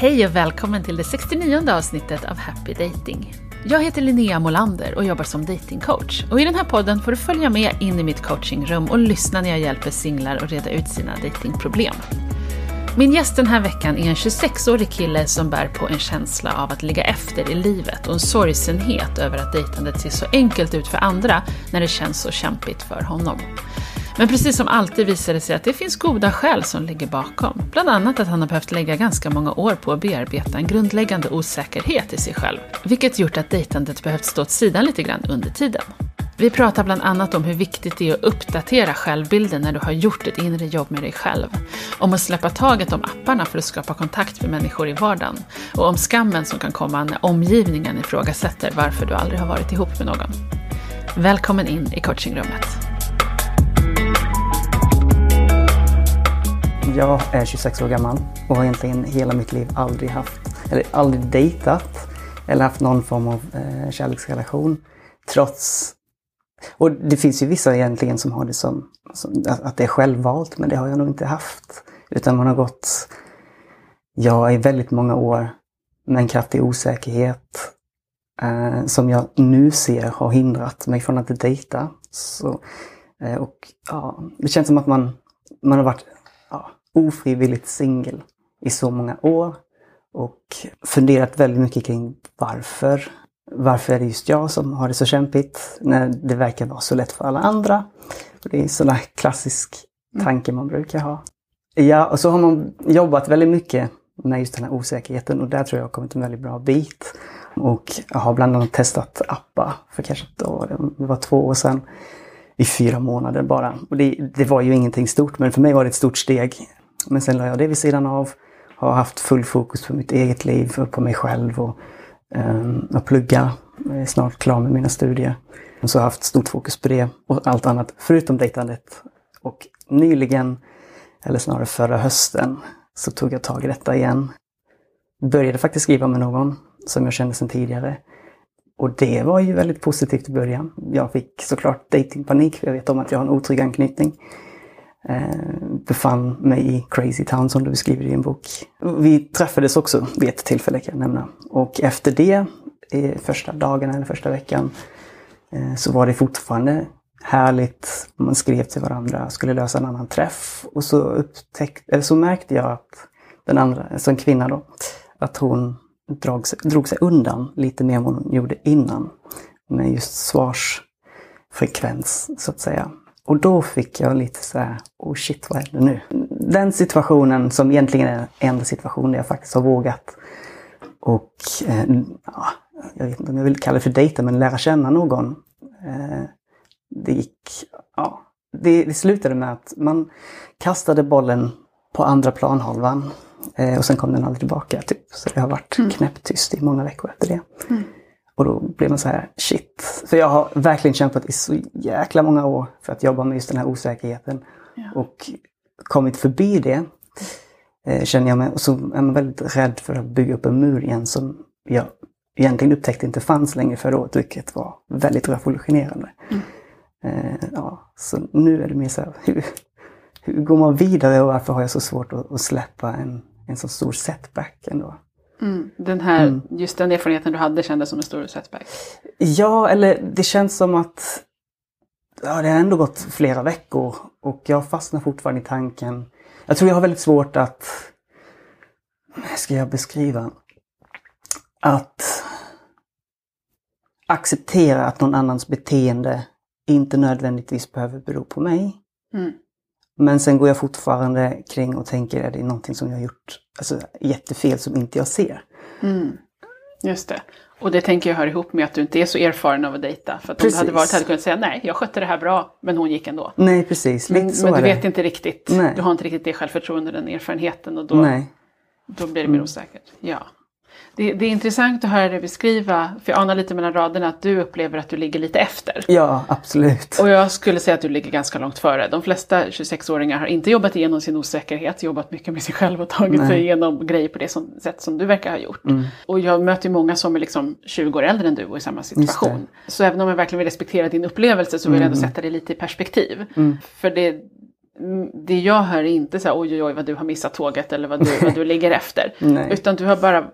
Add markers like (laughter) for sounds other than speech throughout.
Hej och välkommen till det 69 avsnittet av Happy Dating. Jag heter Linnea Molander och jobbar som datingcoach. Och I den här podden får du följa med in i mitt coachingrum och lyssna när jag hjälper singlar att reda ut sina datingproblem. Min gäst den här veckan är en 26-årig kille som bär på en känsla av att ligga efter i livet och en sorgsenhet över att dejtandet ser så enkelt ut för andra när det känns så kämpigt för honom. Men precis som alltid visar det sig att det finns goda skäl som ligger bakom. Bland annat att han har behövt lägga ganska många år på att bearbeta en grundläggande osäkerhet i sig själv, vilket gjort att dejtandet behövt stå åt sidan lite grann under tiden. Vi pratar bland annat om hur viktigt det är att uppdatera självbilden när du har gjort ett inre jobb med dig själv. Om att släppa taget om apparna för att skapa kontakt med människor i vardagen. Och om skammen som kan komma när omgivningen ifrågasätter varför du aldrig har varit ihop med någon. Välkommen in i coachingrummet. Jag är 26 år gammal och har egentligen hela mitt liv aldrig haft, eller aldrig dejtat eller haft någon form av eh, kärleksrelation. Trots... Och det finns ju vissa egentligen som har det som, som, att det är självvalt, men det har jag nog inte haft. Utan man har gått, ja, i väldigt många år med en kraftig osäkerhet eh, som jag nu ser har hindrat mig från att dejta. Så, eh, och ja, det känns som att man, man har varit ofrivilligt singel i så många år och funderat väldigt mycket kring varför. Varför är det just jag som har det så kämpigt när det verkar vara så lätt för alla andra? Och det är en sån där klassisk tanke man brukar ha. Ja, och så har man jobbat väldigt mycket med just den här osäkerheten och där tror jag har kommit en väldigt bra bit. Och jag har bland annat testat appar för kanske då, det var två år sedan i fyra månader bara. Och det, det, var ju ingenting stort, men för mig var det ett stort steg. Men sen la jag det vid sidan av. Har haft full fokus på mitt eget liv och på mig själv och, ehm, um, och plugga. Jag är snart klar med mina studier. Så har jag haft stort fokus på det och allt annat förutom dejtandet. Och nyligen, eller snarare förra hösten, så tog jag tag i detta igen. Började faktiskt skriva med någon som jag kände sedan tidigare. Och det var ju väldigt positivt i början. Jag fick såklart datingpanik för jag vet om att jag har en otrygg anknytning. Eh, befann mig i Crazy Town som du beskriver i din bok. Vi träffades också vid ett tillfälle kan jag nämna. Och efter det, i första dagen eller första veckan, eh, så var det fortfarande härligt. Man skrev till varandra, skulle lösa en annan träff. Och så, upptäckte, eller så märkte jag att den andra, som kvinna då, att hon drog sig, drog sig undan lite mer än vad hon gjorde innan. Med just svarsfrekvens så att säga. Och då fick jag lite så här, oh shit vad händer nu? Den situationen som egentligen är den enda situationen där jag faktiskt har vågat och eh, ja, jag vet inte om jag vill kalla det för dejta, men lära känna någon. Eh, det gick, ja, det, det slutade med att man kastade bollen på andra planhalvan Eh, och sen kom den aldrig tillbaka. Typ. Så det har varit mm. knäpptyst i många veckor efter det. Mm. Och då blev man så här, shit. För jag har verkligen kämpat i så jäkla många år för att jobba med just den här osäkerheten. Ja. Och kommit förbi det, eh, känner jag mig. Och så är man väldigt rädd för att bygga upp en mur igen som jag egentligen upptäckte inte fanns längre förra året, vilket var väldigt revolutionerande. Mm. Eh, ja, så nu är det mer så här, hur, hur går man vidare och varför har jag så svårt att, att släppa en, en så stor setback ändå. Mm, den här, mm. Just den erfarenheten du hade kändes som en stor setback? Ja, eller det känns som att ja, det har ändå gått flera veckor och jag fastnar fortfarande i tanken. Jag tror jag har väldigt svårt att, hur ska jag beskriva? Att acceptera att någon annans beteende inte nödvändigtvis behöver bero på mig. Mm. Men sen går jag fortfarande kring och tänker, är det någonting som jag har gjort alltså, jättefel som inte jag ser? Mm. Just det. Och det tänker jag hör ihop med att du inte är så erfaren av att dejta. För att precis. om du hade varit hade du kunnat säga nej, jag skötte det här bra, men hon gick ändå. Nej, precis. Lite men, så men du är vet inte riktigt. Nej. Du har inte riktigt det självförtroende, den erfarenheten och då, nej. då blir det mer mm. osäkert. Ja. Det, det, är intressant att höra dig beskriva, för jag anar lite mellan raderna att du upplever att du ligger lite efter. Ja, absolut. Och jag skulle säga att du ligger ganska långt före. De flesta 26-åringar har inte jobbat igenom sin osäkerhet, jobbat mycket med sig själv och tagit Nej. sig igenom grejer på det som, sätt som du verkar ha gjort. Mm. Och jag möter många som är liksom 20 år äldre än du och i samma situation. Så även om jag verkligen vill respektera din upplevelse så vill jag ändå mm. sätta det lite i perspektiv. Mm. För det mm, det jag hör är inte så här oj oj oj vad du har missat tåget eller vad du, vad du ligger (laughs) efter. Utan du har bara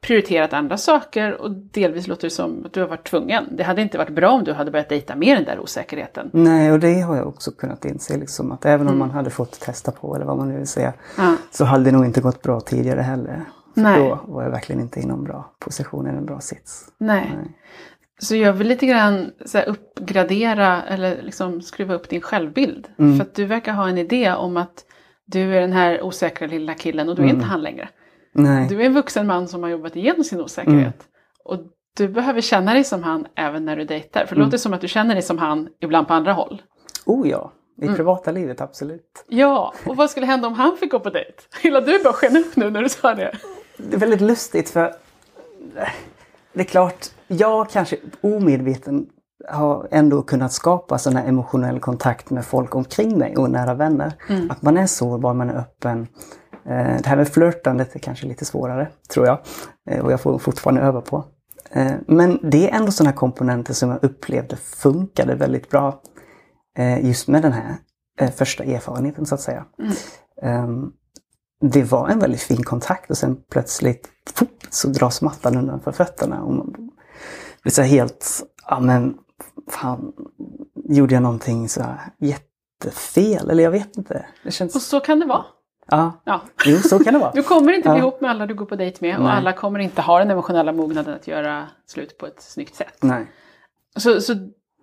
prioriterat andra saker och delvis låter det som att du har varit tvungen. Det hade inte varit bra om du hade börjat dejta med den där osäkerheten. Nej, och det har jag också kunnat inse. Liksom, att även om man hade fått testa på eller vad man nu vill säga. Ja. Så hade det nog inte gått bra tidigare heller. För Nej. Då var jag verkligen inte i någon bra position eller en bra sits. Nej. Nej. Så jag vill lite grann så här, uppgradera eller liksom skruva upp din självbild. Mm. För att du verkar ha en idé om att du är den här osäkra lilla killen och du är Mm. inte han längre. Nej. Du är en vuxen man som har jobbat igenom sin osäkerhet. Mm. Och du behöver känna dig som han även när du dejtar. För det Mm. låter som att du känner dig som han ibland på andra håll. Oh ja, i Mm. privata livet absolut. Ja, och vad skulle hända om han fick gå på dejt? Hela du bara sken upp nu när du sa det. Det är väldigt lustigt för det är klart, jag kanske omedveten har ändå kunnat skapa sån här emotionell kontakt med folk omkring mig och nära vänner. Mm. Att man är sårbar, man är öppen. Eh, Det här med flörtandet är kanske lite svårare, tror jag. Eh, Och jag får fortfarande öva på. Eh, Men det är ändå sådana komponenter som jag upplevde funkade väldigt bra just med den här första erfarenheten så att säga. Mm. Det var en väldigt fin kontakt och sen plötsligt pop, så dras mattan undan för fötterna. Och man blir så helt, ja men fan, gjorde jag någonting så här jättefel? Eller jag vet inte. Det Och känns, så kan det vara. ja, Ja. jo så kan det vara. (laughs) Du kommer inte bli Ja. ihop med alla du går på dejt med och Nej. alla kommer inte ha den emotionella mognaden att göra slut på ett snyggt sätt. Nej. Så, så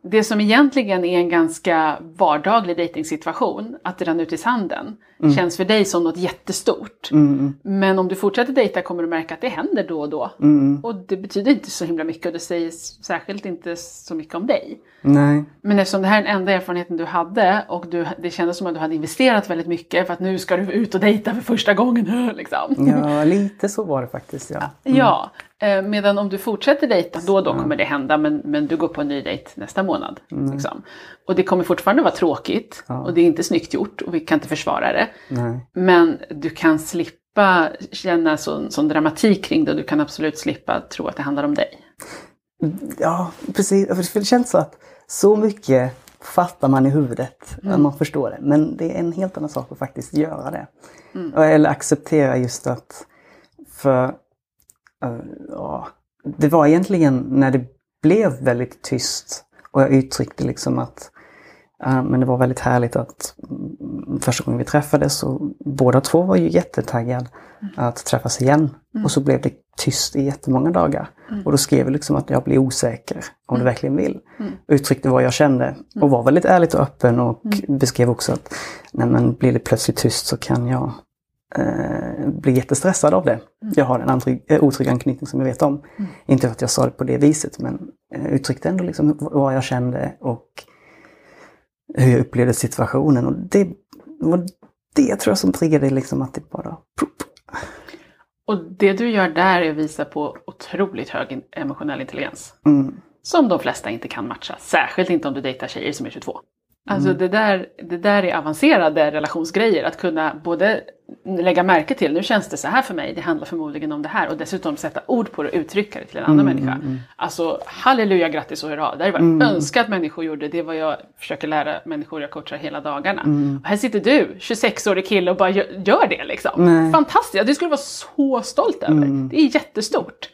det som egentligen är en ganska vardaglig dejtingsituation, att det rann ut i sanden, känns för dig som något jättestort. Mm, mm, Men om du fortsätter dejta kommer du märka att det händer då och då. mm, Och det betyder inte så himla mycket och det säger särskilt inte så mycket om dig. nej. Men eftersom det här är den enda erfarenheten du hade och du, det kändes som att du hade investerat väldigt mycket för att nu ska du ut och dejta för första gången. (laughs) Liksom. Ja, lite så var det faktiskt. Ja. (laughs) Ja, eh, medan om du fortsätter dejta då och då kommer det hända men, men du går på en ny dejt nästa månad. Liksom. Och det kommer fortfarande vara tråkigt Ja. och det är inte snyggt gjort och vi kan inte försvara det. Nej. Men du kan slippa känna sån, sån dramatik kring det och du kan absolut slippa tro att det handlar om dig. Ja, precis. För det känns så att så mycket fattar man i huvudet. att Man förstår det. Men det är en helt annan sak att faktiskt göra det. Eller acceptera just att för eh, ja, det var egentligen när det blev väldigt tyst och jag uttryckte liksom att ja, men det var väldigt härligt att mm, första gången vi träffades och båda två var ju jättetaggade att träffas igen. Och så blev det tyst i jättemånga dagar. Och då skrev jag liksom att jag blir osäker om du verkligen vill. Uttryckte vad jag kände och var väldigt ärligt och öppen och beskrev också att nej men blir det plötsligt tyst så kan jag eh, bli jättestressad av det. Jag har en antrygg, eh, otrygg anknytning som jag vet om. Inte för att jag sa det på det viset men eh, uttryckte ändå liksom vad jag kände och hur jag upplevde situationen. Och det var det tror jag som triggade liksom att det bara... Och det du gör där är att visa på otroligt hög emotionell intelligens. Mm. Som de flesta inte kan matcha. Särskilt inte om du dejtar tjejer som är 22. Alltså Mm. det, där, det där är avancerade relationsgrejer. Att kunna både lägga märke till, nu känns det så här för mig, det handlar förmodligen om det här. Och dessutom sätta ord på det och uttrycka det till en annan Mm, människa. Alltså halleluja, grattis och hurra. Det är vad jag önskar att människor gjorde. Det är vad jag försöker lära människor jag coachar hela dagarna. Mm. Här sitter du, 26-årig kille och bara gör, gör det liksom. Nej. Fantastiskt, det skulle vara så stolt över. Mm. Det är jättestort.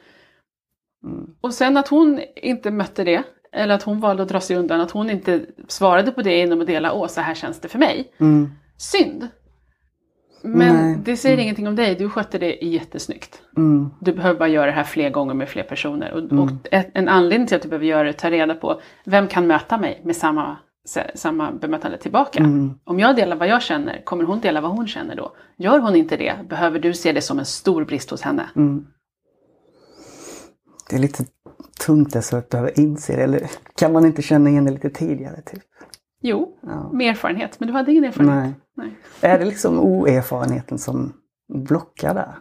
Och sen att hon inte mötte det, eller att hon valde att dra sig undan, att hon inte svarade på det genom att dela, åh så här känns det för mig. Mm. Synd. Men Nej. det säger ingenting om dig, du skötte det jättesnyggt. Mm. Du behöver bara göra det här fler gånger med fler personer. Och, och ett, en anledning till att du behöver göra det är att ta reda på, vem kan möta mig med samma, sa- samma bemötande tillbaka? Mm. Om jag delar vad jag känner, kommer hon dela vad hon känner då? Gör hon inte det, behöver du se det som en stor brist hos henne. Mm. Det är lite tungt alltså att behöva inse det. Eller kan man inte känna igen det lite tidigare? Typ? Jo, Ja. med erfarenhet, men du hade ingen erfarenhet. Nej. Nej. Är det liksom oerfarenheten som blockar där?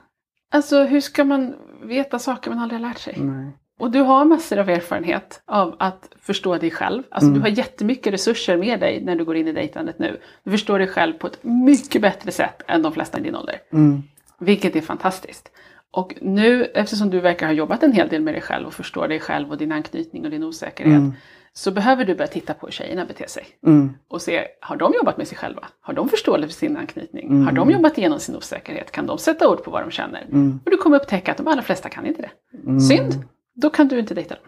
Alltså hur ska man veta saker man aldrig har lärt sig? Nej. Och du har massor av erfarenhet av att förstå dig själv. Alltså Mm. du har jättemycket resurser med dig när du går in i dejtandet nu. Du förstår dig själv på ett mycket bättre sätt än de flesta i din ålder. Mm. Vilket är fantastiskt. Och nu eftersom du verkar ha jobbat en hel del med dig själv och förstår dig själv och din anknytning och din osäkerhet. Mm. så behöver du börja titta på hur tjejerna beter sig. Mm. Och se, har de jobbat med sig själva? Har de förståelse för sin anknytning? Mm. Har de jobbat igenom sin osäkerhet? Kan de sätta ord på vad de känner? Mm. Och du kommer upptäcka att de allra flesta kan inte det. Mm. Synd, då kan du inte dejta dem.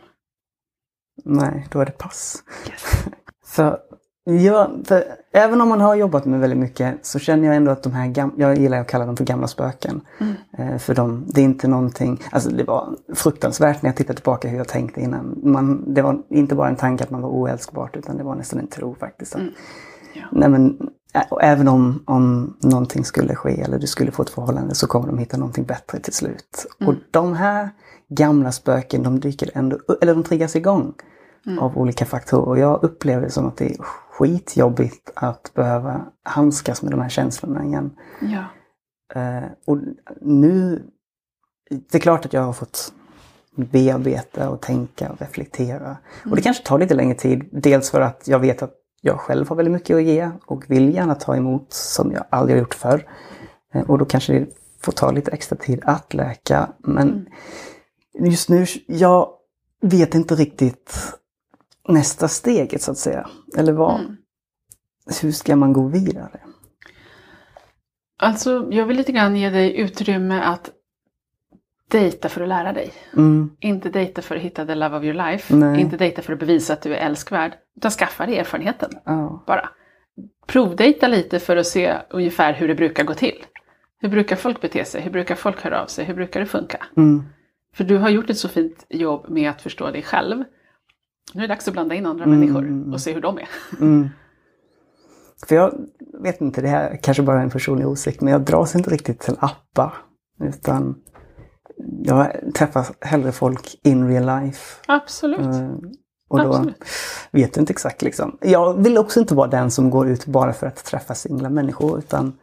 Nej, då är det pass. Yes. (laughs) För, ja, för även om man har jobbat med väldigt mycket så känner jag ändå att de här gamla, jag gillar att kalla dem för gamla spöken. Mm. Eh, för dem, det är inte någonting, alltså det var fruktansvärt när jag tittar tillbaka hur jag tänkte innan. Man, det var inte bara en tanke att man var oälskbart utan det var nästan en tro faktiskt. Att, Mm. Ja. nej men, och även om, om någonting skulle ske eller du skulle få ett förhållande så kommer de hitta någonting bättre till slut. Och Mm. de här gamla spöken de dyker ändå, eller de triggas igång Mm. av olika faktorer. Och jag upplever det som att det är skitjobbigt att behöva handskas med de här känslorna igen. Ja. Eh, och nu, det är klart att jag har fått bearbeta och tänka och reflektera. Och det kanske tar lite längre tid. Dels för att jag vet att jag själv har väldigt mycket att ge och vill gärna ta emot som jag aldrig har gjort förr. Eh, och då kanske det får ta lite extra tid att läka. Men just nu, jag vet inte riktigt nästa steget så att säga. Eller vad, Mm. hur ska man gå vidare? Alltså, jag vill lite grann ge dig utrymme att dejta för att lära dig. Mm, Inte dejta för att hitta the love of your life. Nej. Inte dejta för att bevisa att du är älskvärd. Utan skaffa dig erfarenheten. ja. Bara. Provdejta lite för att se ungefär hur det brukar gå till. Hur brukar folk bete sig? Hur brukar folk höra av sig? Hur brukar det funka? Mm, För du har gjort ett så fint jobb med att förstå dig själv. Nu är det dags att blanda in andra Mm. människor och se hur de är. mm. För jag vet inte, det här kanske bara är en personlig åsikt, men jag dras inte riktigt till appar. Utan jag träffar hellre folk in real life. Absolut. Eh, Och då Absolut. vet jag inte exakt liksom. Jag vill också inte vara den som går ut bara för att träffa singla människor utan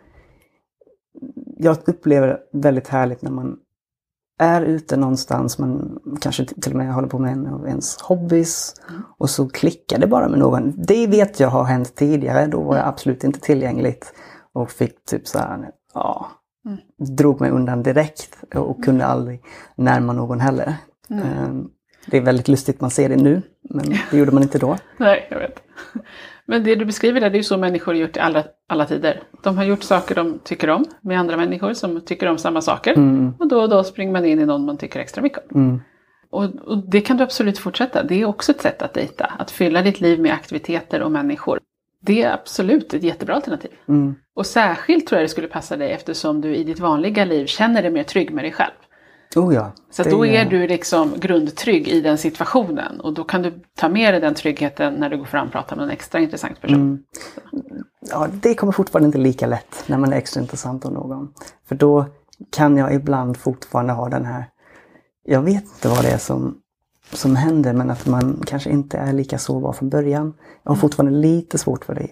jag upplever väldigt härligt när man är ute någonstans, man kanske till och med håller på med en av ens hobbys och så klickar det bara med någon. Det vet jag har hänt tidigare, då var jag absolut inte tillgängligt och fick typ så här, ja, Mm. drog mig undan direkt och kunde aldrig närma någon heller. Nej. Ehm, Det är väldigt lustigt, man ser det nu, men det gjorde man inte då. (laughs) Nej, jag vet. Men det du beskriver där, det är ju så människor har gjort i alla, alla tider. De har gjort saker de tycker om med andra människor som tycker om samma saker. Mm, Och då och då springer man in i någon man tycker extra mycket om. mm, Och, och det kan du absolut fortsätta. Det är också ett sätt att dejta. Att fylla ditt liv med aktiviteter och människor. Det är absolut ett jättebra alternativ. mm, Och särskilt tror jag det skulle passa dig eftersom du i ditt vanliga liv känner dig mer trygg med dig själv. Oh ja. Så det då är du liksom grundtrygg i den situationen och då kan du ta med dig den tryggheten när du går fram och pratar med en extra intressant person. Mm. Ja, det kommer fortfarande inte lika lätt när man är extra intressant om någon. För då kan jag ibland fortfarande ha den här, jag vet inte vad det är som, som händer men att man kanske inte är lika sårbar från början. Jag har fortfarande lite svårt för det.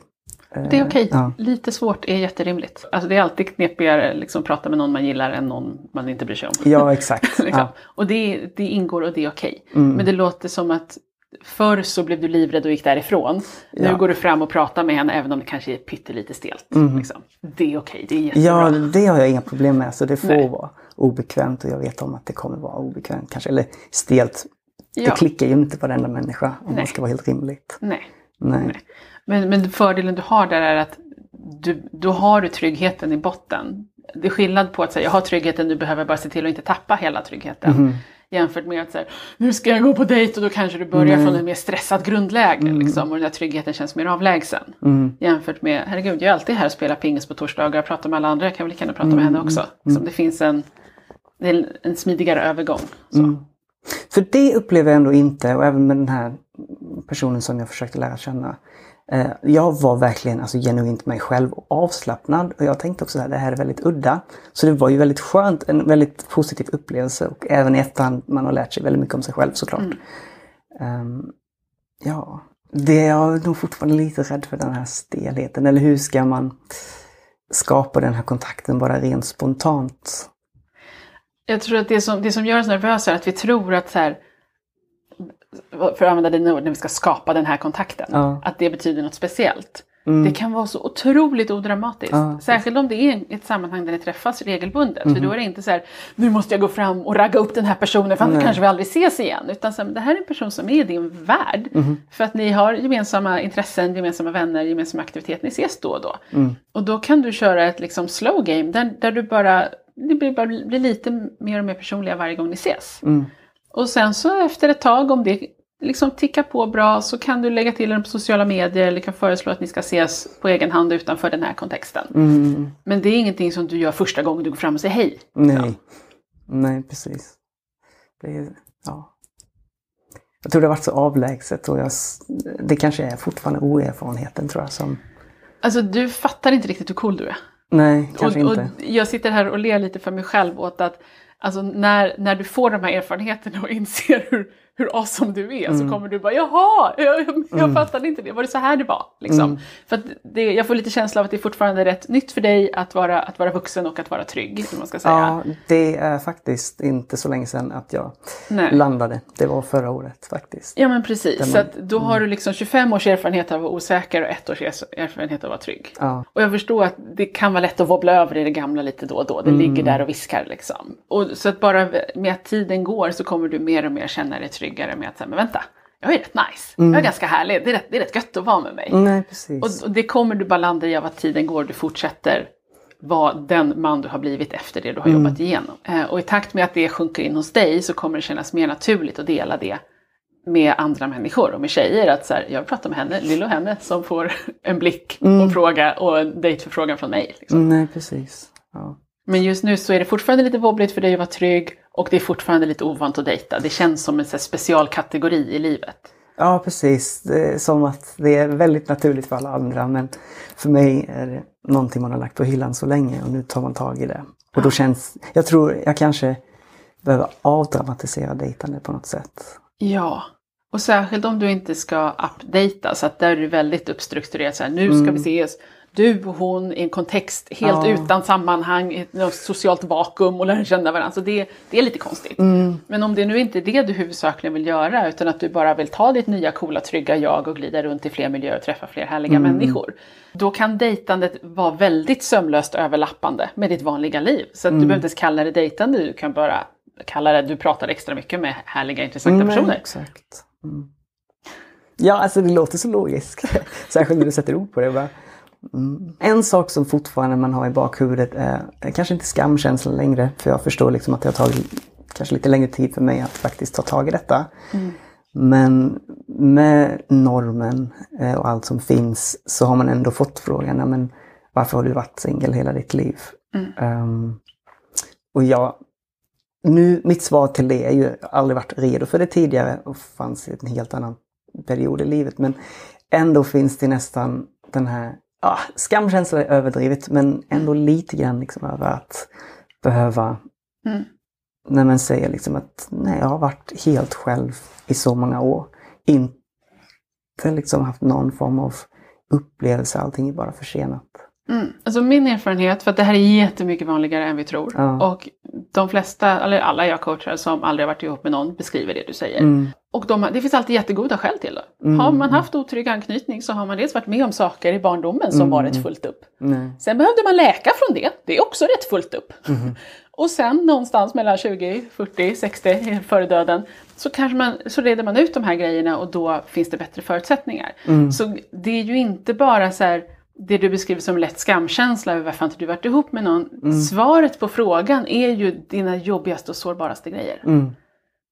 Mm. Det är okej. Ja. Lite svårt är jätterimligt. Alltså det är alltid knepigare att liksom, prata med någon man gillar än någon man inte bryr sig om. Ja, (laughs) exakt. liksom. Ja. Och det, det ingår och det är okej. Mm. Men det låter som att förr så blev du livrädd och gick därifrån. Nu Ja. går du fram och pratar med henne även om det kanske är pyttelite stelt. Mm. Liksom. Det är okej, det är jättebra. Ja, det har jag inga problem med. Så det får Nej. vara obekvämt och jag vet om att det kommer vara obekvämt kanske. Eller stelt. Ja. Det klickar ju inte på varenda människa om Nej. man ska vara helt rimligt. Nej. Nej. Nej. Men, men fördelen du har där är att du, då har du tryggheten i botten. Det är skillnad på att säga jag har tryggheten, du behöver bara se till att inte tappa hela tryggheten. Mhm. Jämfört med att säga nu ska jag gå på dejt och då kanske du börjar Nej. från en mer stressat grundläge. Liksom, och den där tryggheten känns mer avlägsen. Mm. Jämfört med, herregud jag är alltid här och spelar pingis på torsdagar och pratar med alla andra, jag kan väl lika gärna prata med henne också. Liksom, det finns en, det är en smidigare övergång. Mm. För det upplever jag ändå inte, och även med den här personen som jag försökte lära känna. Eh, jag var verkligen alltså, genuint mig själv och avslappnad. Och jag tänkte också att det här är väldigt udda. Så det var ju väldigt skönt, en väldigt positiv upplevelse. Och även i efterhand, man har lärt sig väldigt mycket om sig själv såklart. Mm. Ehm, ja, det är jag nog fortfarande lite rädd för den här stelheten. Eller hur ska man skapa den här kontakten bara rent spontant? Jag tror att det som, det som gör oss nervösa är att vi tror att så här, för att använda dina ord, när vi ska skapa den här kontakten, Ja. att det betyder något speciellt. Det kan vara så otroligt odramatiskt. Ja, Särskilt om det är ett sammanhang där ni träffas regelbundet. För då är det inte så här, nu måste jag gå fram och ragga upp den här personen för annars kanske vi aldrig ses igen. Utan så det här är en person som är i din värld. För att ni har gemensamma intressen, gemensamma vänner, gemensamma aktiviteter. Ni ses då och då. Och då kan du köra ett liksom slow game där, där du bara, det blir, bara blir lite mer och mer personliga varje gång ni ses. Och sen så efter ett tag om det liksom tickar på bra så kan du lägga till den på sociala medier eller kan föreslå att ni ska ses på egen hand utanför den här kontexten. Mm. Men det är ingenting som du gör första gången du går fram och säger hej. Nej. Nej, precis. Det, är, ja. Jag tror det har varit så avlägset och jag, det kanske är fortfarande oerfarenheten tror jag som... Alltså du fattar inte riktigt hur cool du är. Nej, kanske och, inte. och jag sitter här och ler lite för mig själv åt att alltså, när, när du får de här erfarenheterna och (laughs) inser hur, hur awesome du är Mm. så kommer du bara jaha, jag, jag, jag fattade inte det, var det så här det var? Liksom. Mm. För det, jag får lite känsla av att det är fortfarande rätt nytt för dig att vara, att vara vuxen och att vara trygg. Man ska säga. Ja, det är faktiskt inte så länge sedan att jag Nej. landade. Det var förra året faktiskt. Ja men precis, Där så man- att då har du liksom 25 års erfarenhet av att vara osäker och ett års erfarenhet av att vara trygg. Ja. Och jag förstår att det kan vara lätt att wobbla över i det gamla lite då och då. Det Mm. ligger där och viskar liksom. Och så att bara med att tiden går så kommer du mer och mer känna dig tryggare med att säga, men vänta, jag är rätt nice. Jag är ganska härlig, det är rätt, det är rätt gött att vara med mig. Nej, precis. Och, och det kommer du bara landa i av att tiden går, du fortsätter vara den man du har blivit efter det du har jobbat igenom. Eh, och i takt med att det sjunker in hos dig så kommer det kännas mer naturligt att dela det med andra människor och med tjejer. Att så här, jag pratar med henne, lilla henne som får (laughs) en blick och en fråga och en dejtförfrågan från mig. Liksom. Nej, precis. Ja. Men just nu så är det fortfarande lite wobbligt för dig att vara trygg och det är fortfarande lite ovant att dejta. Det känns som en specialkategori i livet. ja, precis. Som att det är väldigt naturligt för alla andra men för mig är det någonting man har lagt på hyllan så länge och nu tar man tag i det. Och då känns, jag tror jag kanske behöver avdramatisera dejtande på något sätt. Ja, och särskilt om du inte ska updata så att där är du väldigt uppstrukturerat så här, nu ska vi ses, du och hon i en kontext helt Ja. utan sammanhang, i ett något socialt vakuum och lära känna varandra. Så det, det är lite konstigt. Men om det nu inte är det du huvudsakligen vill göra utan att du bara vill ta ditt nya coola trygga jag och glida runt i fler miljöer och träffa fler härliga människor. Då kan dejtandet vara väldigt sömlöst överlappande med ditt vanliga liv. Så att du behöver inte ens kalla det dejtande, du kan bara kalla det du pratar extra mycket med härliga intressanta Mm, personer. Exakt. Mm. Ja, alltså det låter så logiskt. (laughs) Särskilt när du sätter ord på det. Bara. Mm. En sak som fortfarande man har i bakhuvudet är, är kanske inte skamkänslan längre. För jag förstår liksom att det har tagit kanske lite längre tid för mig att faktiskt ta tag i detta. Men med normen eh, och allt som finns så har man ändå fått frågan, "Ja, men varför har du varit singel hela ditt liv? Ehm, och jag, nu, mitt svar till det är ju, aldrig varit redo för det tidigare och fanns i en helt annan period i livet. Men ändå finns det nästan den här, ja, skamkänslan är överdrivet men ändå lite grann liksom över att behöva Mm. när man säger liksom att nej, jag har varit helt själv i så många år. Inte liksom haft någon form av upplevelse, allting är bara försenat. Mm. Alltså min erfarenhet, för att det här är jättemycket vanligare än vi tror. Ja. Och de flesta, eller alla jag coachar som aldrig har varit ihop med någon beskriver det du säger. Mm. Och de, det finns alltid jättegoda skäl till det. Har man haft otrygg anknytning så har man dels varit med om saker i barndomen som var rätt fullt upp. Nej. Sen behövde man läka från det, det är också rätt fullt upp. (laughs) Och sen någonstans mellan 20, 40, 60 före döden så, kanske man, så reder man ut de här grejerna och då finns det bättre förutsättningar. Så det är ju inte bara så här det du beskriver som lätt skamkänsla över varför inte du varit ihop med någon. Svaret på frågan är ju dina jobbigaste och sårbaraste grejer. Mm.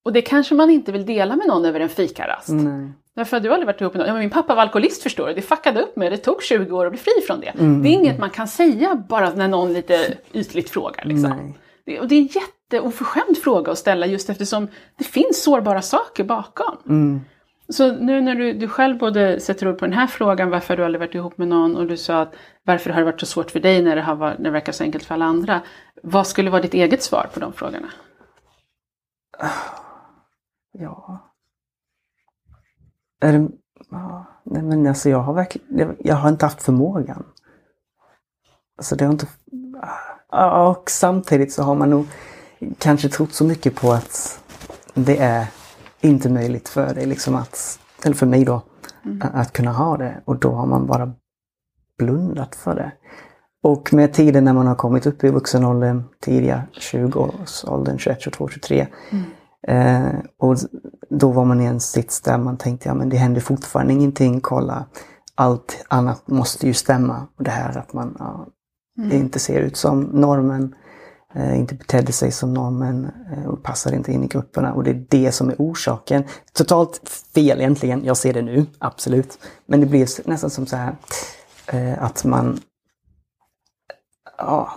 Och det kanske man inte vill dela med någon över en fikarast. Nej. Därför att du har aldrig varit ihop med någon. Ja, men min pappa var alkoholist förstår du. Det fuckade upp mig. Det tog 20 år att bli fri från det. Mm. Det är inget man kan säga bara när någon lite ytligt frågar. Liksom. Det, och det är en jätteoförskämd fråga att ställa just eftersom det finns sårbara saker bakom. Så nu när du, du själv både sätter ord på den här frågan, varför du aldrig varit ihop med någon och du sa att varför har det varit så svårt för dig när det, har varit, när det verkar så enkelt för alla andra. Vad skulle vara ditt eget svar på de frågorna? (sighs) Ja. Är det, ja. Nej men alltså jag har verkligen, jag, har inte haft förmågan. Alltså det har inte... Ah, ah, och samtidigt så har man nog kanske trott så mycket på att det är inte möjligt för dig liksom att, eller för mig då, att, att kunna ha det. Och då har man bara blundat för det. Och med tiden när man har kommit upp i vuxen ålder, tidiga 20-årsåldern, 21, 22, 23. Mm. Eh, och då var man i en sits där man tänkte, ja men det händer fortfarande ingenting, kolla. Allt annat måste ju stämma. Och det här att man ja, mm. inte ser ut som normen, inte betedde sig som normen eh, och passade inte in i grupperna. Och det är det som är orsaken. Totalt fel egentligen, jag ser det nu, absolut. Men det blir nästan som så här eh, att man ja,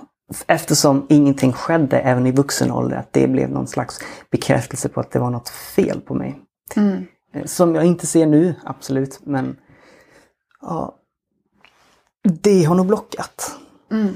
eftersom ingenting skedde även i vuxen ålder, att det blev någon slags bekräftelse på att det var något fel på mig. Mm. Eh, som jag inte ser nu, absolut, men ja, det har nog blockat. Mm.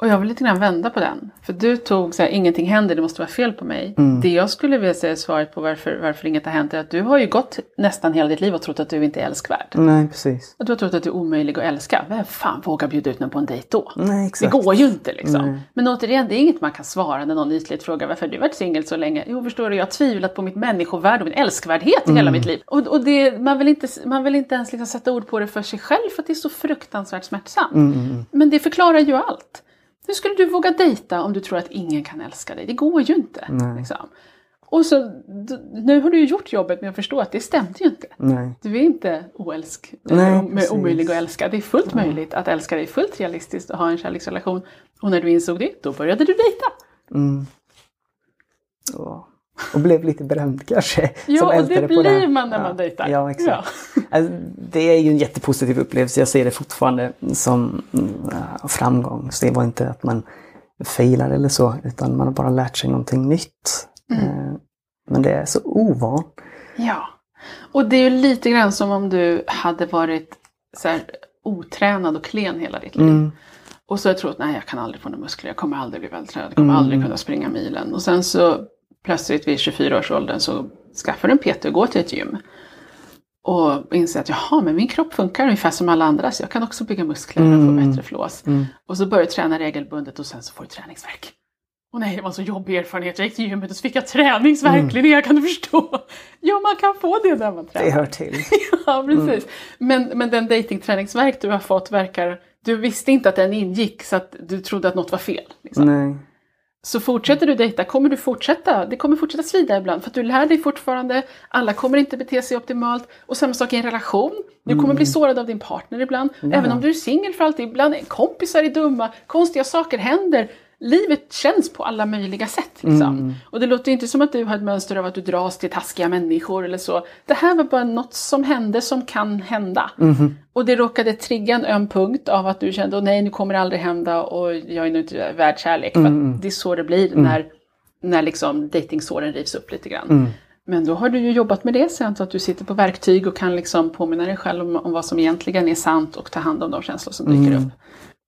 Och jag vill lite grann vända på den. För du tog så här, ingenting händer, det måste vara fel på mig. Mm. Det jag skulle vilja säga svaret på varför, varför inget har hänt är att du har ju gått nästan hela ditt liv och trott att du inte är älskvärd. Nej, precis. Att du har trott att du är omöjlig att älska. Vem fan vågar bjuda ut någon på en dejt då? Nej, exakt. Det går ju inte liksom. Nej. Men återigen, det är inget man kan svara när någon ytligt frågar varför du varit singel så länge? Jo, förstår du, jag har tvivlat på mitt människovärde och min älskvärdhet mm. i hela mitt liv. Och, och det, man, vill inte, man vill inte ens liksom sätta ord på det för sig själv för att det är så fruktansvärt smärtsamt. Mm. mm, mm. Men det förklarar ju allt. Hur skulle du våga dejta om du tror att ingen kan älska dig? Det går ju inte. Liksom. Och så, nu har du ju gjort jobbet med att förstå att det stämde ju inte. Nej. Du är inte oälsk, Nej, omöjlig att älska. Det är fullt ja. möjligt att älska dig, fullt realistiskt att ha en kärleksrelation. Och när du insåg det, då började du dejta. Mm. Ja. Och blev lite berömd kanske. (laughs) Ja, och det blir det. man när man dejtar. Ja, exakt. Ja. (laughs) Alltså, det är ju en jättepositiv upplevelse. Jag ser det fortfarande som uh, framgång. Så det var inte att man failar eller så, utan man har bara lärt sig någonting nytt. Mm. Uh, men det är så ovant. Ja. Och det är ju lite grann som om du hade varit så här, otränad och klen hela ditt liv. Mm. Och så har jag trott, nej jag kan aldrig få några muskler, jag kommer aldrig bli vältränad, jag kommer mm. aldrig kunna springa milen. Och sen så plötsligt vid 24-årsåldern så skaffar du en PT och går till ett gym. Och inser att jaha, men min kropp funkar ungefär som alla andra så jag kan också bygga muskler och få mm. bättre flås. Mm. Och så börjar du träna regelbundet och sen så får du träningsverk. Och nej, det var en så jobbig erfarenhet. Jag gick till gymmet och så fick jag träningsvärk. Mm. Linnea, kan du förstå? (laughs) Ja, man kan få det när man tränar. Det hör till. (laughs) ja, precis. Mm. Men, men den datingträningsverk du har fått verkar... Du visste inte att den ingick så att du trodde att något var fel. Liksom. Nej. Så fortsätter du dejta kommer du fortsätta, det kommer fortsätta svida ibland för att du lär dig fortfarande, alla kommer inte bete sig optimalt och samma sak i en relation. Du kommer mm. bli sårad av din partner ibland, ja. även om du är singel för alltid. Ibland kompisar är dumma, konstiga saker händer livet känns på alla möjliga sätt. Liksom. Mm. Och det låter inte som att du har ett mönster av att du dras till taskiga människor eller så. Det här var bara något som hände som kan hända. Mm. Och det råkade trigga en öm punkt av att du kände, nej nu kommer det aldrig hända och jag är nog inte värd kärlek. Mm. För det är så det blir mm. när, när liksom dejtingsåren rivs upp lite grann. Mm. Men då har du ju jobbat med det sen så att du sitter på verktyg och kan liksom påminna dig själv om, om vad som egentligen är sant och ta hand om de känslor som dyker mm. upp.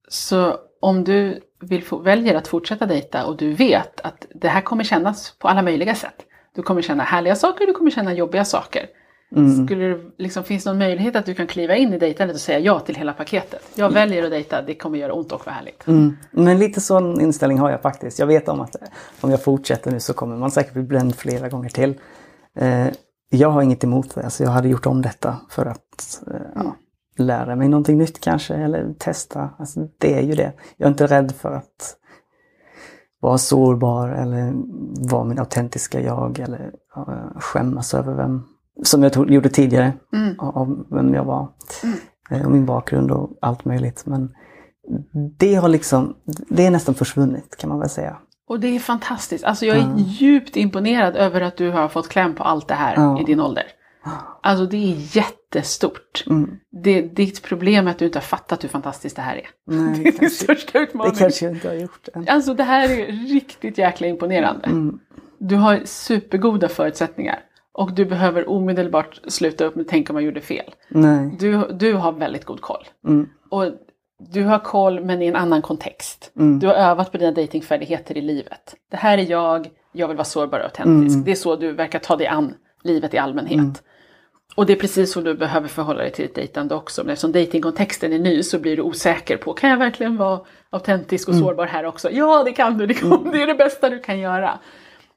Så om du vill få, väljer att fortsätta dejta och du vet att det här kommer kännas på alla möjliga sätt. Du kommer känna härliga saker, du kommer känna jobbiga saker. Mm. Skulle det, liksom, finns det någon möjlighet att du kan kliva in i dejtandet och säga ja till hela paketet? Jag väljer att dejta, det kommer göra ont och vara härligt. Mm. Men lite sån inställning har jag faktiskt. Jag vet om att om jag fortsätter nu så kommer man säkert bli bränd flera gånger till. Eh, jag har inget emot det, alltså jag hade gjort om detta för att eh, ja, lära mig någonting nytt kanske eller testa. Alltså, det är ju det. Jag är inte rädd för att vara sårbar eller vara min autentiska jag eller uh, skämmas över vem, som jag tog, gjorde tidigare, mm. av vem jag var. Mm. Eh, och min bakgrund och allt möjligt. Men det har liksom, det är nästan försvunnit kan man väl säga. Och det är fantastiskt. Alltså jag är mm. djupt imponerad över att du har fått kläm på allt det här i din ålder. Alltså det är jättestort. Mm. Det, ditt problem är att du inte har fattat hur fantastiskt det här är. Nej, (laughs) det är din största utmaning. Det kanske jag inte har gjort än. Alltså det här är riktigt jäkla imponerande. Mm. Du har supergoda förutsättningar. Och du behöver omedelbart sluta upp med att tänka om man gjorde fel. Nej. Du, du har väldigt god koll. Mm. Och du har koll men i en annan kontext. Mm. Du har övat på dina datingfärdigheter i livet. Det här är jag, jag vill vara sårbar och autentisk. Mm. Det är så du verkar ta dig an livet i allmänhet. Mm. Och det är precis så du behöver förhålla dig till ditt dejtande också. Men eftersom dejtingkontexten är ny så blir du osäker på, kan jag verkligen vara autentisk och mm. sårbar här också? Ja, det kan du, det, kan, mm. det är det bästa du kan göra.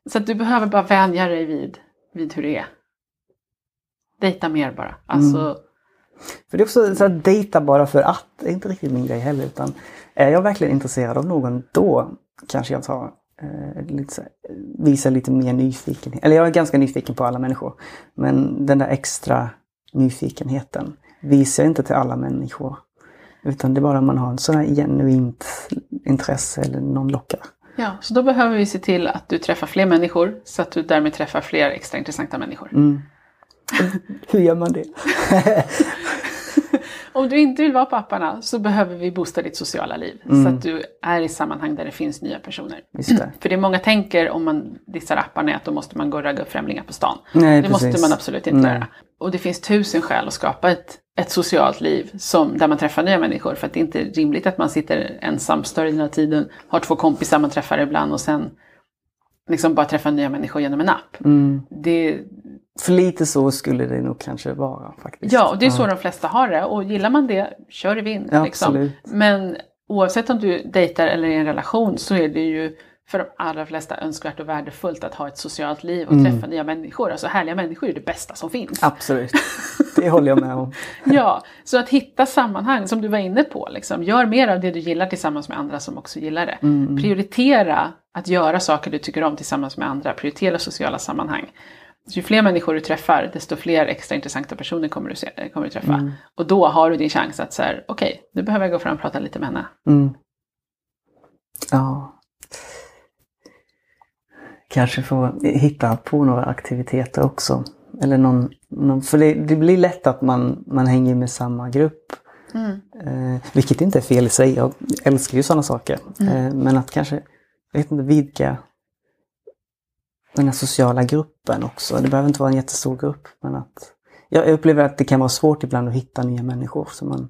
Så att du behöver bara vänja dig vid, vid hur det är. Dejta mer bara. Alltså, För det är också så att dejta bara för att, det är inte riktigt min grej heller. Utan är jag verkligen intresserad av någon, då kanske jag tar lite, så här, visar lite mer nyfikenhet. Eller jag är ganska nyfiken på alla människor. Men den där extra nyfikenheten visar jag inte till alla människor. Utan det är bara om man har en sån här genuint intresse eller någon lockar. Ja, så då behöver vi se till att du träffar fler människor så att du därmed träffar fler extra intressanta människor. Mm. Hur gör man det? (laughs) Om du inte vill vara på apparna så behöver vi boosta ditt sociala liv. Så Mm. att du är i sammanhang där det finns nya personer. Det. För det många tänker om man dissar apparna är att då måste man gå och ragga upp främlingar på stan. Nej, det måste precis. man absolut inte Nej. göra. Och det finns tusen skäl att skapa ett, ett socialt liv som, där man träffar nya människor. För att det är inte rimligt att man sitter ensam större delen av tiden, har två kompisar man träffar ibland och sen liksom bara träffar nya människor genom en app. Mm. Det, För lite så skulle det nog kanske vara faktiskt. ja, och det är så de flesta har det. Och gillar man det, kör i vind. Ja, liksom. Men oavsett om du dejtar eller är i en relation så är det ju för de allra flesta önskvärt och värdefullt att ha ett socialt liv och Mm. träffa nya människor. Alltså härliga människor är det bästa som finns. Absolut. Det håller jag med om. (laughs) Ja, så att hitta sammanhang som du var inne på. Liksom. Gör mer av det du gillar tillsammans med andra som också gillar det. Mm. Prioritera att göra saker du tycker om tillsammans med andra. Prioritera sociala sammanhang. Så ju fler människor du träffar, desto fler extra intressanta personer kommer du, se, kommer du träffa. Mm. Och då har du din chans att säga, okej, nu behöver jag gå fram och prata lite med henne. Mm. Ja. Kanske få hitta på några aktiviteter också. Eller någon, någon för det, det blir lätt att man, man hänger med samma grupp. Eh, vilket inte är fel i sig. Jag älskar ju sådana saker. Eh, men att kanske, jag vet inte, vidga den här sociala gruppen också. Det behöver inte vara en jättestor grupp. Men att, jag upplever att det kan vara svårt ibland att hitta nya människor som man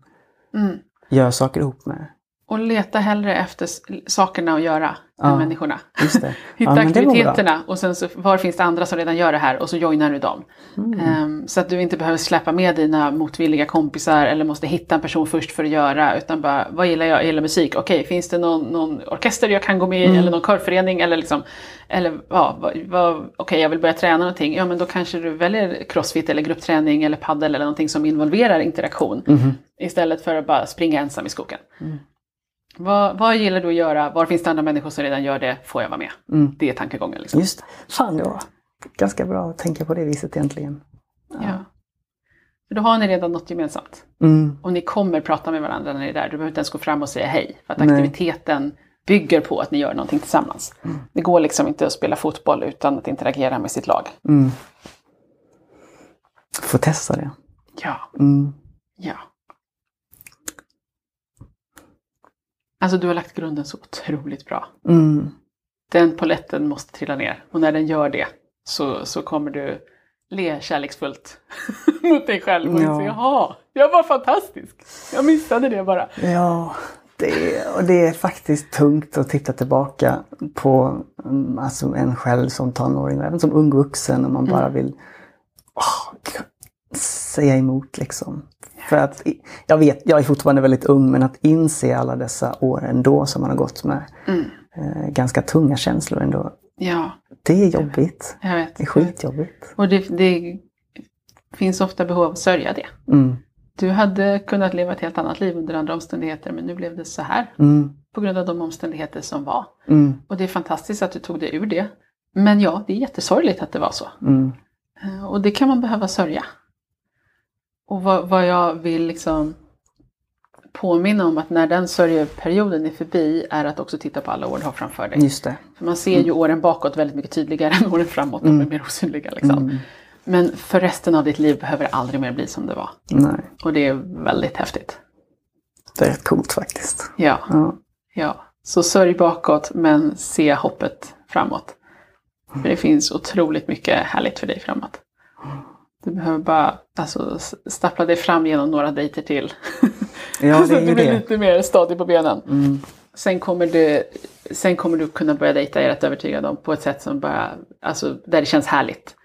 Mm. gör saker ihop med. Och leta hellre efter sakerna att göra Ja. än människorna. (laughs) Hitta Ja, aktiviteterna och sen så var finns det andra som redan gör det här och så joinar du dem. Mm. Ehm, så att du inte behöver släppa med dina motvilliga kompisar eller måste hitta en person först för att göra utan bara vad gillar jag? Jag gillar musik. Okej, finns det någon, någon orkester jag kan gå med i Mm. eller någon körförening eller liksom eller ja, okej jag vill börja träna någonting. Ja men då kanske du väljer crossfit eller gruppträning eller paddel eller någonting som involverar interaktion. Mhm. Istället för att bara springa ensam i skogen. Vad, vad gillar du att göra? Var finns det andra människor som redan gör det? Får jag vara med? Mm. Det är tankegången. Liksom. Just det. Fan, det var ganska bra att tänka på det viset egentligen. Ja. För då har ni redan något gemensamt. Mm. Och ni kommer prata med varandra när ni är där. Du behöver inte ens gå fram och säga hej. För att Nej. aktiviteten bygger på att ni gör någonting tillsammans. Det går liksom inte att spela fotboll utan att interagera med sitt lag. Mm. Får testa det. Ja, Mm. ja. Alltså du har lagt grunden så otroligt bra. Mm. Den poletten måste trilla ner. Och när den gör det så, så kommer du le kärleksfullt (laughs) mot dig själv och Ja. inse jaha, jag var fantastisk. Jag missade det bara. Ja, det, och det är faktiskt tungt att titta tillbaka på mm, alltså en själv som tonåring, och även som ung vuxen, om man bara vill åh, säga emot liksom. För att, jag vet, jag är fortfarande väldigt ung, men att inse alla dessa år ändå som man har gått med Mm. eh, ganska tunga känslor ändå. Ja, Det är jobbigt. jag vet. Det är skitjobbigt. Och det, det finns ofta behov av att sörja det. Mm. Du hade kunnat leva ett helt annat liv under andra omständigheter men nu blev det så här Mm. på grund av de omständigheter som var. Mm. Och det är fantastiskt att du tog dig ur det. Men ja, det är jättesorgligt att det var så. Mm. Eh, Och det kan man behöva sörja. Och vad, vad jag vill liksom påminna om att när den sörjeperioden är förbi är att också titta på alla år du har framför dig. Just det. För man ser ju åren bakåt väldigt mycket tydligare (laughs) än åren framåt. De är mer osynliga liksom. Mm. Men för resten av ditt liv behöver det aldrig mer bli som det var. Nej, Och det är väldigt häftigt. det är rätt coolt faktiskt. Ja, Ja. ja. Så sörj bakåt men se hoppet framåt. För det finns otroligt mycket härligt för dig framåt. Du behöver bara alltså, stappla dig fram genom några dejter till. Ja, (laughs) så det att är du ju blir det. lite mer stadig på benen. Mm. Sen kommer, du, sen kommer du kunna börja dejta, jag är rätt övertygad om, på ett sätt som bara, alltså, där det känns härligt.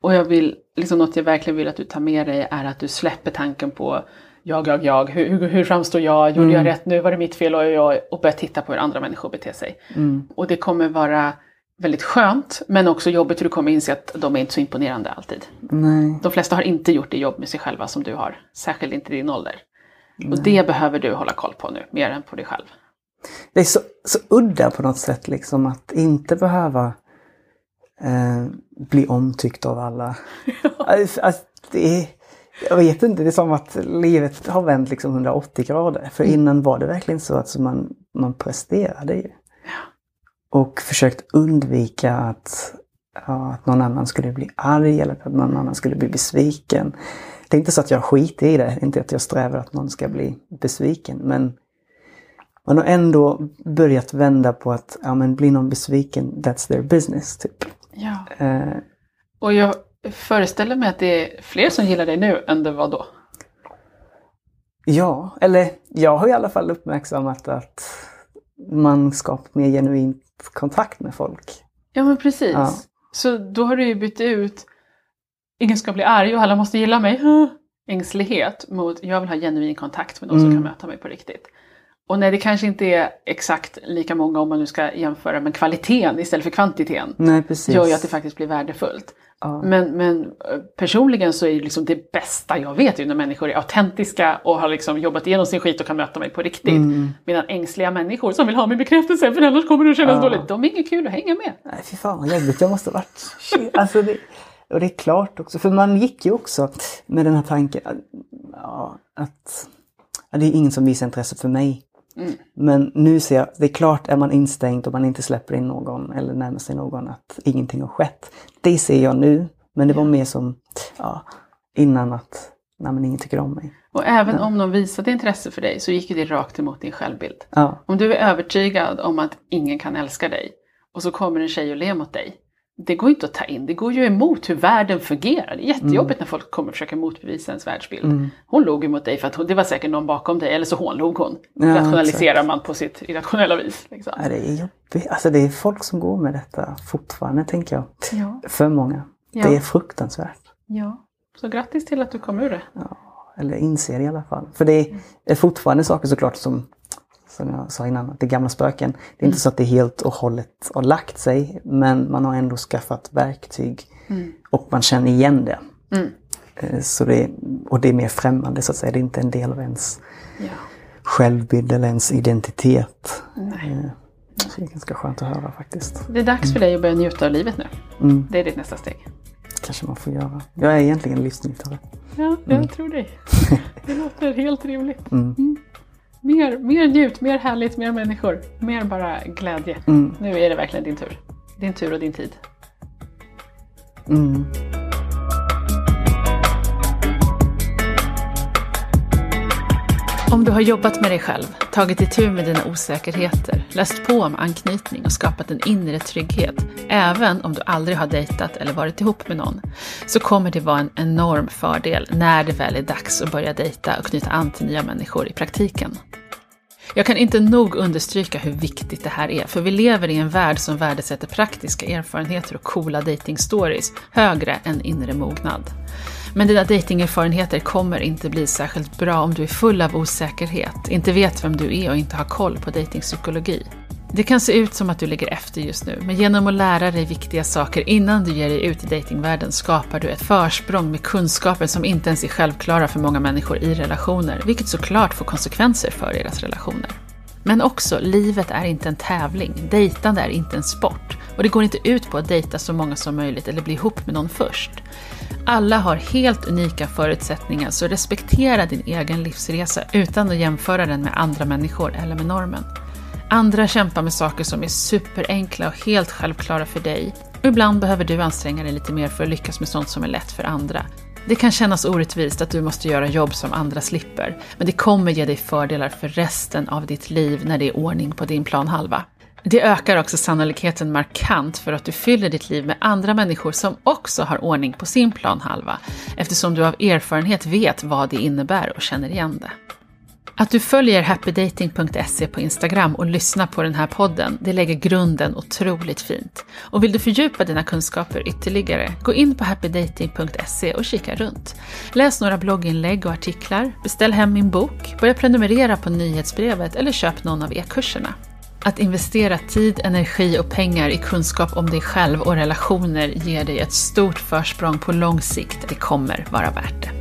Och jag vill, liksom något jag verkligen vill att du tar med dig är att du släpper tanken på jag, jag, jag, hur, hur, hur framstår jag, gjorde jag rätt nu, var det mitt fel, oj, och börjar titta på hur andra människor beter sig. Mm. Och det kommer vara väldigt skönt, men också jobbigt för du kommer inse att de är inte så imponerande alltid. Nej. De flesta har inte gjort det jobb med sig själva som du har, särskilt inte i din ålder. Och det behöver du hålla koll på nu, mer än på dig själv. Det är så, så udda på något sätt liksom att inte behöva eh, bli omtyckt av alla. (laughs) alltså, alltså, det är, jag vet inte, det är som att livet har vänt liksom 180 grader. För innan var det verkligen så att man, man presterade ju. Och försökt undvika att, ja, att någon annan skulle bli arg eller att någon annan skulle bli besviken. Det är inte så att jag skiter i det, inte att jag strävar att någon ska bli besviken. Men man har ändå börjat vända på att, ja men blir någon besviken, that's their business. Typ. Ja. Eh, Och jag föreställer mig att det är fler som gillar dig nu än det var då. ja, eller jag har i alla fall uppmärksammat att man skapar mer genuint kontakt med folk. Ja men precis. Ja. Så då har du ju bytt ut ingen ska bli arg och alla måste gilla mig. Ängslighet mot jag vill ha genuin kontakt med någon som Mm. kan möta mig på riktigt. Och nej, det kanske inte är exakt lika många om man nu ska jämföra med kvaliteten istället för kvantiteten. Nej, precis. gör ju att det faktiskt blir värdefullt. Ja. Men, men eh, personligen så är det liksom det bästa jag vet ju när människor är autentiska och har liksom jobbat igenom sin skit och kan möta mig på riktigt. Mm. Medan ängsliga människor som vill ha min bekräftelse för annars kommer det att kännas Ja. dåligt, de är inget kul att hänga med. Nej, fy fan vad jobbigt jag måste ha varit. Alltså det, och det är klart också, för man gick ju också med den här tanken att, ja, att det är ingen som visar intresse för mig. Mm. Men nu ser jag, det är klart är man instängd och man inte släpper in någon eller närmar sig någon att ingenting har skett. Det ser jag nu, men det var mer som ja, innan att nej, men ingen tycker om mig. Och även om de visade intresse för dig så gick det rakt emot din självbild. Ja, Om du är övertygad om att ingen kan älska dig och så kommer en tjej och ler mot dig. Det går inte att ta in, det går ju emot hur världen fungerar. Det är jättejobbigt när folk kommer och försöker motbevisa ens världsbild. Mm. Hon log ju mot dig för att hon, det var säkert någon bakom dig, eller så hånlog hon. Ja, Rationaliserar man på sitt irrationella vis. Liksom. ja, det är jobbigt. Alltså det är folk som går med detta fortfarande, tänker jag. Ja. För många. Ja. Det är fruktansvärt. ja. Så grattis till att du kom ur det. Eller inser i alla fall. För det är fortfarande saker såklart som, som jag sa innan, att det är gamla spöken. Det är inte så att det helt och hållet har lagt sig, men man har ändå skaffat verktyg och man känner igen det. Mm. Eh, Så det och det är mer främmande så att säga, det är inte en del av ens Ja. självbild eller ens identitet. Nej. Eh, Så det är ganska skönt att höra faktiskt. Det är dags för dig att börja njuta av livet nu. Mm, Det är ditt nästa steg. kanske man får göra. Jag är egentligen livsnjutare. Ja, jag tror dig. (laughs) Det låter helt rimligt. Mm. Mer, mer njut, mer härligt, mer människor. Mer bara glädje. Mm. Nu är det verkligen din tur. Din tur och din tid. Mm. Om du har jobbat med dig själv, tagit itu med dina osäkerheter, läst på om anknytning och skapat en inre trygghet, även om du aldrig har dejtat eller varit ihop med någon, så kommer det vara en enorm fördel när det väl är dags att börja dejta och knyta an till nya människor i praktiken. Jag kan inte nog understryka hur viktigt det här är, för vi lever i en värld som värdesätter praktiska erfarenheter och coola dating-stories högre än inre mognad. Men dina dejtingerfarenheter kommer inte bli särskilt bra om du är full av osäkerhet, inte vet vem du är och inte har koll på dejtingpsykologi. Det kan se ut som att du ligger efter just nu, men genom att lära dig viktiga saker innan du ger dig ut i datingvärlden skapar du ett försprång med kunskaper som inte ens är självklara för många människor i relationer, vilket såklart får konsekvenser för deras relationer. Men också, livet är inte en tävling, dejtande är inte en sport och det går inte ut på att dejta så många som möjligt eller bli ihop med någon först. Alla har helt unika förutsättningar, så respektera din egen livsresa utan att jämföra den med andra människor eller med normen. Andra kämpar med saker som är superenkla och helt självklara för dig. Och ibland behöver du anstränga dig lite mer för att lyckas med sånt som är lätt för andra. Det kan kännas orättvist att du måste göra jobb som andra slipper, men det kommer ge dig fördelar för resten av ditt liv när det är ordning på din planhalva. Det ökar också sannolikheten markant för att du fyller ditt liv med andra människor som också har ordning på sin planhalva, eftersom du av erfarenhet vet vad det innebär och känner igen det. Att du följer happydating.se på Instagram och lyssnar på den här podden, det lägger grunden otroligt fint. Och vill du fördjupa dina kunskaper ytterligare, gå in på happydating.se och kika runt. Läs några blogginlägg och artiklar, beställ hem min bok, börja prenumerera på nyhetsbrevet eller köp någon av e-kurserna. Att investera tid, energi och pengar i kunskap om dig själv och relationer ger dig ett stort försprång på lång sikt. Det kommer vara värt det.